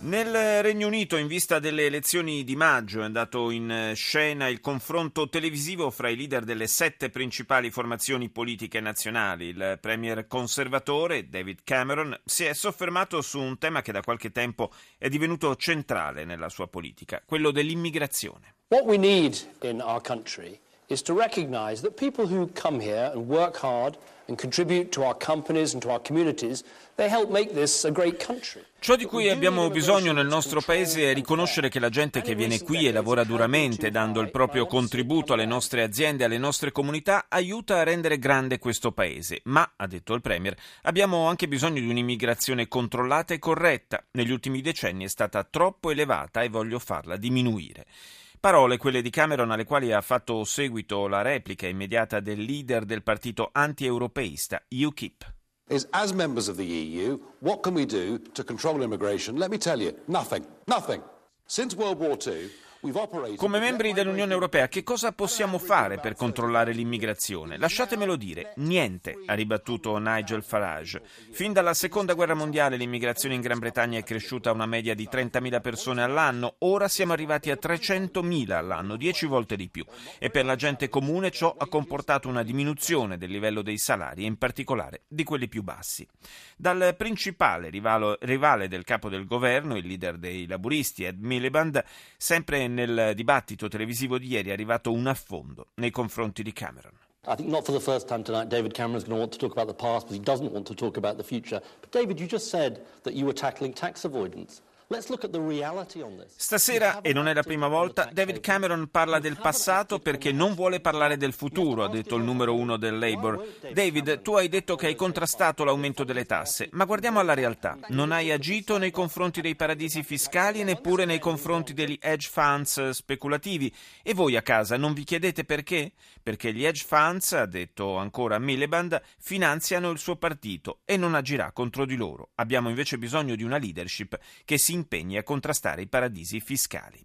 Nel Regno Unito, in vista delle elezioni di maggio, è andato in scena il confronto televisivo fra i leader delle sette principali formazioni politiche nazionali. Il premier conservatore David Cameron si è soffermato su un tema che da qualche tempo è divenuto centrale nella sua politica, quello dell'immigrazione. What we need in our country is to recognize that people who come here and work hard and contribute to our companies and to our communities, they help make this a great country. Ciò di cui abbiamo bisogno nel nostro paese è riconoscere che la gente che viene qui e lavora duramente, dando il proprio contributo alle nostre aziende e alle nostre comunità, aiuta a rendere grande questo paese. Ma, ha detto il Premier, abbiamo anche bisogno di un'immigrazione controllata e corretta. Negli ultimi decenni è stata troppo elevata e voglio farla diminuire. Parole quelle di Cameron alle quali ha fatto seguito la replica immediata del leader del partito anti-europeista UKIP. Is as members of the EU, what can we do to control immigration? Let me tell you, nothing. Nothing. Since World War II, come membri dell'Unione Europea, che cosa possiamo fare per controllare l'immigrazione? Lasciatemelo dire, niente, ha ribattuto Nigel Farage. Fin dalla Seconda Guerra Mondiale l'immigrazione in Gran Bretagna è cresciuta a una media di 30.000 persone all'anno, ora siamo arrivati a 300.000 all'anno, 10 volte di più. E per la gente comune ciò ha comportato una diminuzione del livello dei salari, e in particolare di quelli più bassi. Dal principale rivalo, rivale del capo del governo, il leader dei laburisti, Ed Miliband, sempre nel dibattito televisivo di ieri è arrivato un affondo nei confronti di Cameron. I think not for the first time tonight David Cameron is going to want to talk about the past, but he doesn't want to talk about the future. But David, you just said that you were tackling tax avoidance. Stasera, e non è la prima volta, David Cameron parla del passato perché non vuole parlare del futuro, ha detto il numero uno del Labour. David, tu hai detto che hai contrastato l'aumento delle tasse, ma guardiamo alla realtà. Non hai agito nei confronti dei paradisi fiscali e neppure nei confronti degli hedge funds speculativi. E voi a casa non vi chiedete perché? Perché gli hedge funds, ha detto ancora Miliband, finanziano il suo partito e non agirà contro di loro. Abbiamo invece bisogno di una leadership che si impegni a contrastare i paradisi fiscali.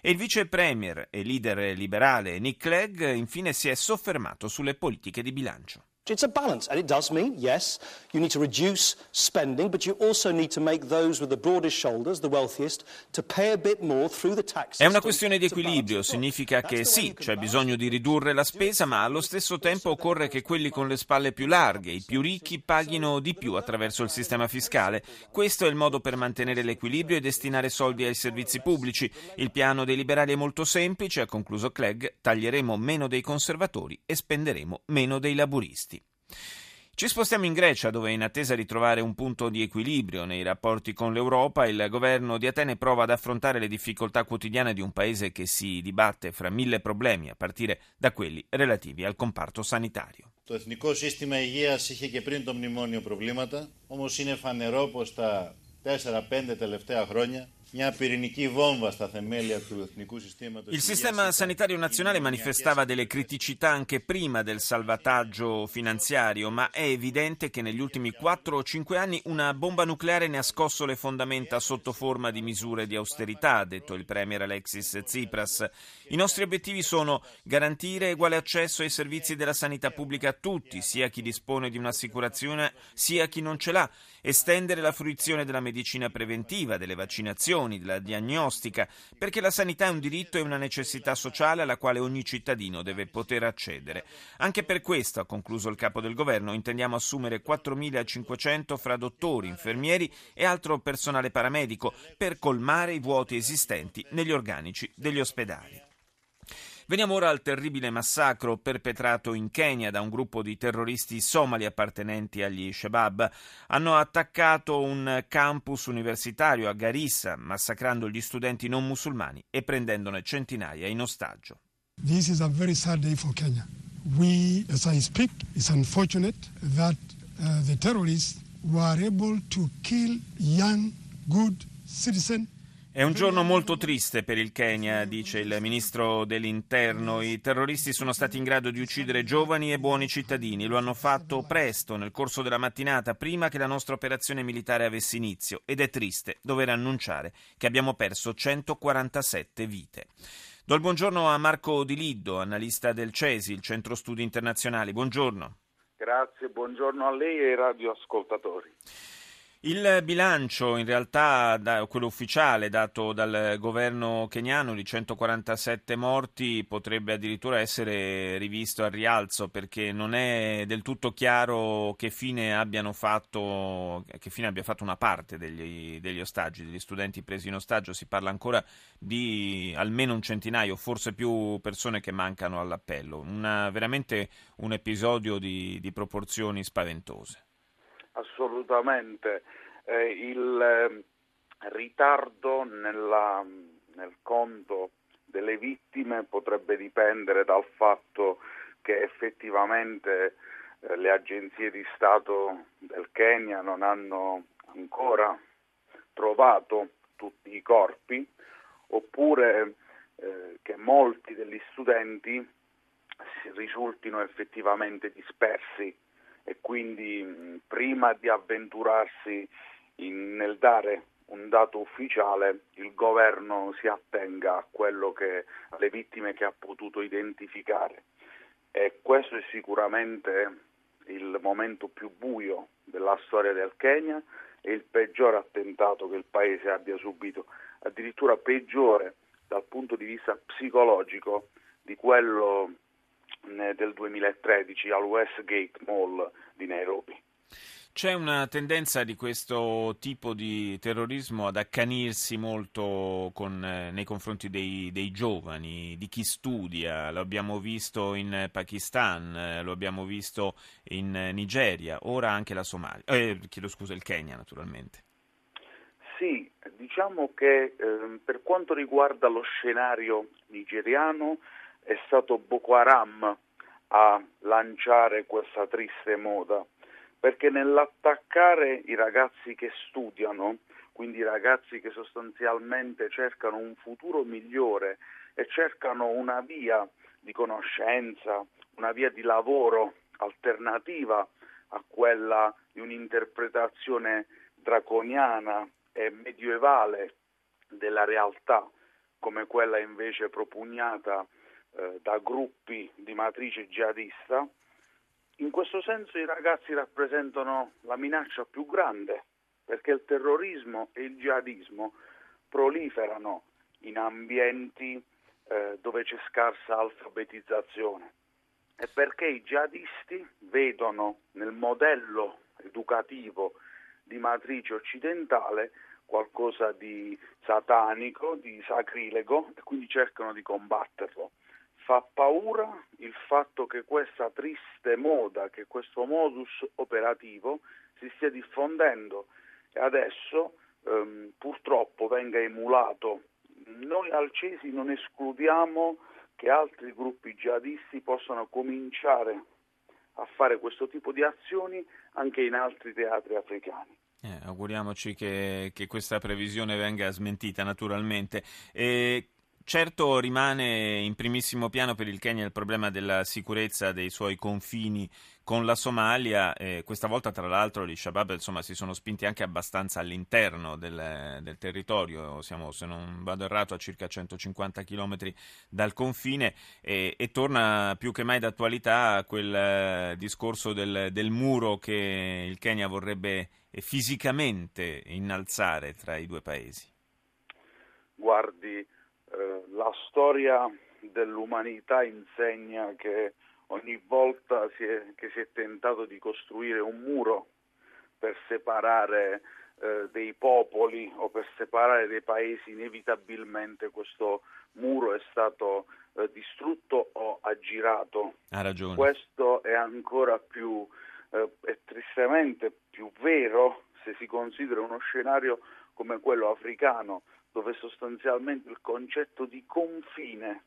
E il vice premier e leader liberale Nick Clegg infine si è soffermato sulle politiche di bilancio. It's a balance, and it does mean, yes, you need to reduce spending, but you also need to make those with the broadest shoulders, the wealthiest, to pay a bit more through the tax È una questione di equilibrio, significa che sì, c'è bisogno di ridurre la spesa, ma allo stesso tempo occorre che quelli con le spalle più larghe, i più ricchi, paghino di più attraverso il sistema fiscale. Questo è il modo per mantenere l'equilibrio e destinare soldi ai servizi pubblici. Il piano dei liberali è molto semplice, ha concluso Clegg, taglieremo meno dei conservatori e spenderemo meno dei laburisti. Ci spostiamo in Grecia, dove in attesa di trovare un punto di equilibrio nei rapporti con l'Europa, il governo di Atene prova ad affrontare le difficoltà quotidiane di un paese che si dibatte fra mille problemi, a partire da quelli relativi al comparto sanitario. Το εθνικό σύστημα υγείας είχε και πριν το μνημόνιο προβλήματα, όμως είναι φανερό πως τα 4-5 τελευταία χρόνια il sistema sanitario nazionale manifestava delle criticità anche prima del salvataggio finanziario, ma è evidente che negli ultimi 4 o 5 anni una bomba nucleare ne ha scosso le fondamenta sotto forma di misure di austerità, ha detto il premier Alexis Tsipras. I nostri obiettivi sono garantire uguale accesso ai servizi della sanità pubblica a tutti, sia chi dispone di un'assicurazione sia chi non ce l'ha, estendere la fruizione della medicina preventiva, delle vaccinazioni, prestazioni, della diagnostica, perché la sanità è un diritto e una necessità sociale alla quale ogni cittadino deve poter accedere. Anche per questo, ha concluso il capo del governo, intendiamo assumere 4.500 fra dottori, infermieri e altro personale paramedico per colmare i vuoti esistenti negli organici degli ospedali. Veniamo ora al terribile massacro perpetrato in Kenya da un gruppo di terroristi somali appartenenti agli Shabab. Hanno attaccato un campus universitario a Garissa, massacrando gli studenti non musulmani e prendendone centinaia in ostaggio. This is a very sad day for Kenya. We, as I speak, it's unfortunate that uh, the terrorists were able to kill young, good citizens È un giorno molto triste per il Kenya, dice il ministro dell'interno. I terroristi sono stati in grado di uccidere giovani e buoni cittadini. Lo hanno fatto presto, nel corso della mattinata, prima che la nostra operazione militare avesse inizio. Ed è triste dover annunciare che abbiamo perso 147 vite. Do il buongiorno a Marco Di Liddo, analista del CESI, il Centro Studi Internazionali. Buongiorno. Grazie, buongiorno a lei e ai radioascoltatori. Il bilancio, in realtà quello ufficiale dato dal governo keniano di 147 morti, potrebbe addirittura essere rivisto al rialzo perché non è del tutto chiaro che fine, fatto, che fine abbia fatto una parte degli, degli ostaggi, degli studenti presi in ostaggio. Si parla ancora di almeno un centinaio, forse più persone che mancano all'appello. Una, veramente un episodio di, di proporzioni spaventose assolutamente. Eh, il eh, ritardo nella, nel conto delle vittime potrebbe dipendere dal fatto che effettivamente eh, le agenzie di Stato del Kenya non hanno ancora trovato tutti i corpi oppure eh, che molti degli studenti risultino effettivamente dispersi e quindi prima di avventurarsi in, nel dare un dato ufficiale il governo si attenga che alle vittime che ha potuto identificare. E questo è sicuramente il momento più buio della storia del Kenya e il peggiore attentato che il paese abbia subito, addirittura peggiore dal punto di vista psicologico di quello del 2013 al Westgate Mall di Nairobi. C'è una tendenza di questo tipo di terrorismo ad accanirsi molto con, eh, nei confronti dei, dei, giovani, di chi studia. Lo abbiamo visto in Pakistan, eh, lo abbiamo visto in Nigeria, ora anche la Somalia. Eh, chiedo scusa, il Kenya naturalmente. Sì, diciamo che eh, per quanto riguarda lo scenario nigeriano è stato Boko Haram a lanciare questa triste moda, perché nell'attaccare i ragazzi che studiano, quindi i ragazzi che sostanzialmente cercano un futuro migliore e cercano una via di conoscenza, una via di lavoro alternativa a quella di un'interpretazione draconiana e medievale della realtà, come quella invece propugnata eh, da gruppi di matrice jihadista, in questo senso i ragazzi rappresentano la minaccia più grande perché il terrorismo e il jihadismo proliferano in ambienti eh, dove c'è scarsa alfabetizzazione. E perché i jihadisti vedono nel modello educativo di matrice occidentale qualcosa di satanico, di sacrilego e quindi cercano di combatterlo fa paura il fatto che questa triste moda, che questo modus operativo si stia diffondendo e adesso ehm, purtroppo venga emulato. Noi al CESI non escludiamo che altri gruppi jihadisti possano cominciare a fare questo tipo di azioni anche in altri teatri africani. Eh, auguriamoci che, che, questa previsione venga smentita naturalmente. E Certo rimane in primissimo piano per il Kenya il problema della sicurezza dei suoi confini con la Somalia. Eh, questa volta, tra l'altro, gli Shabab insomma, si sono spinti anche abbastanza all'interno del, del territorio. Siamo, se non vado errato, a circa 150 km dal confine e, e torna più che mai d'attualità quel eh, discorso del, del muro che il Kenya vorrebbe eh, fisicamente innalzare tra i due paesi. Guardi eh, la storia dell'umanità insegna che ogni volta si è, che si è tentato di costruire un muro per separare eh, dei popoli o per separare dei paesi, inevitabilmente questo muro è stato eh, distrutto o aggirato. Ha ragione. Questo è ancora più, eh, è tristemente più vero se si considera uno scenario come quello africano, dove sostanzialmente il concetto di confine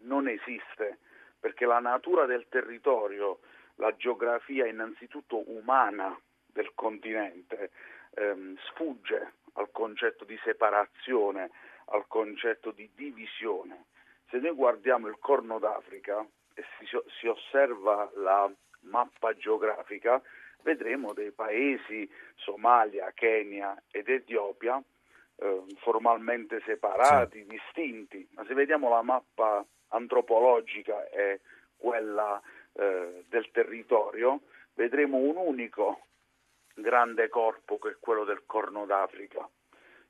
non esiste, perché la natura del territorio, la geografia innanzitutto umana del continente, ehm, sfugge al concetto di separazione, al concetto di divisione. Se noi guardiamo il Corno d'Africa e si, si osserva la mappa geografica, vedremo dei paesi, Somalia, Kenya ed Etiopia, eh, formalmente separati, sì. distinti, ma se vediamo la mappa antropologica e quella eh, del territorio, vedremo un unico grande corpo che è quello del Corno d'Africa.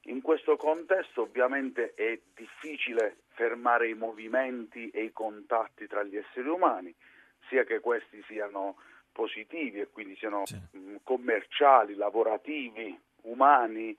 In questo contesto ovviamente è difficile fermare i movimenti e i contatti tra gli esseri umani, sia che questi siano positivi e quindi siano sì. commerciali, lavorativi, umani,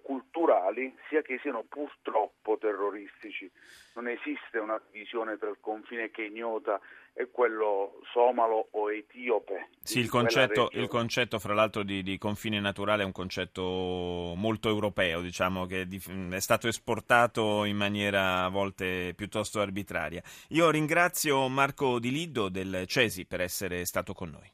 culturali, sia che siano purtroppo terroristici. Non esiste una divisione tra il confine kenyota e quello somalo o etiope. Sì, il concetto, il concetto, fra l'altro di, di, confine naturale è un concetto molto europeo, diciamo che è stato esportato in maniera a volte piuttosto arbitraria. Io ringrazio Marco Di Liddo del CESI per essere stato con noi.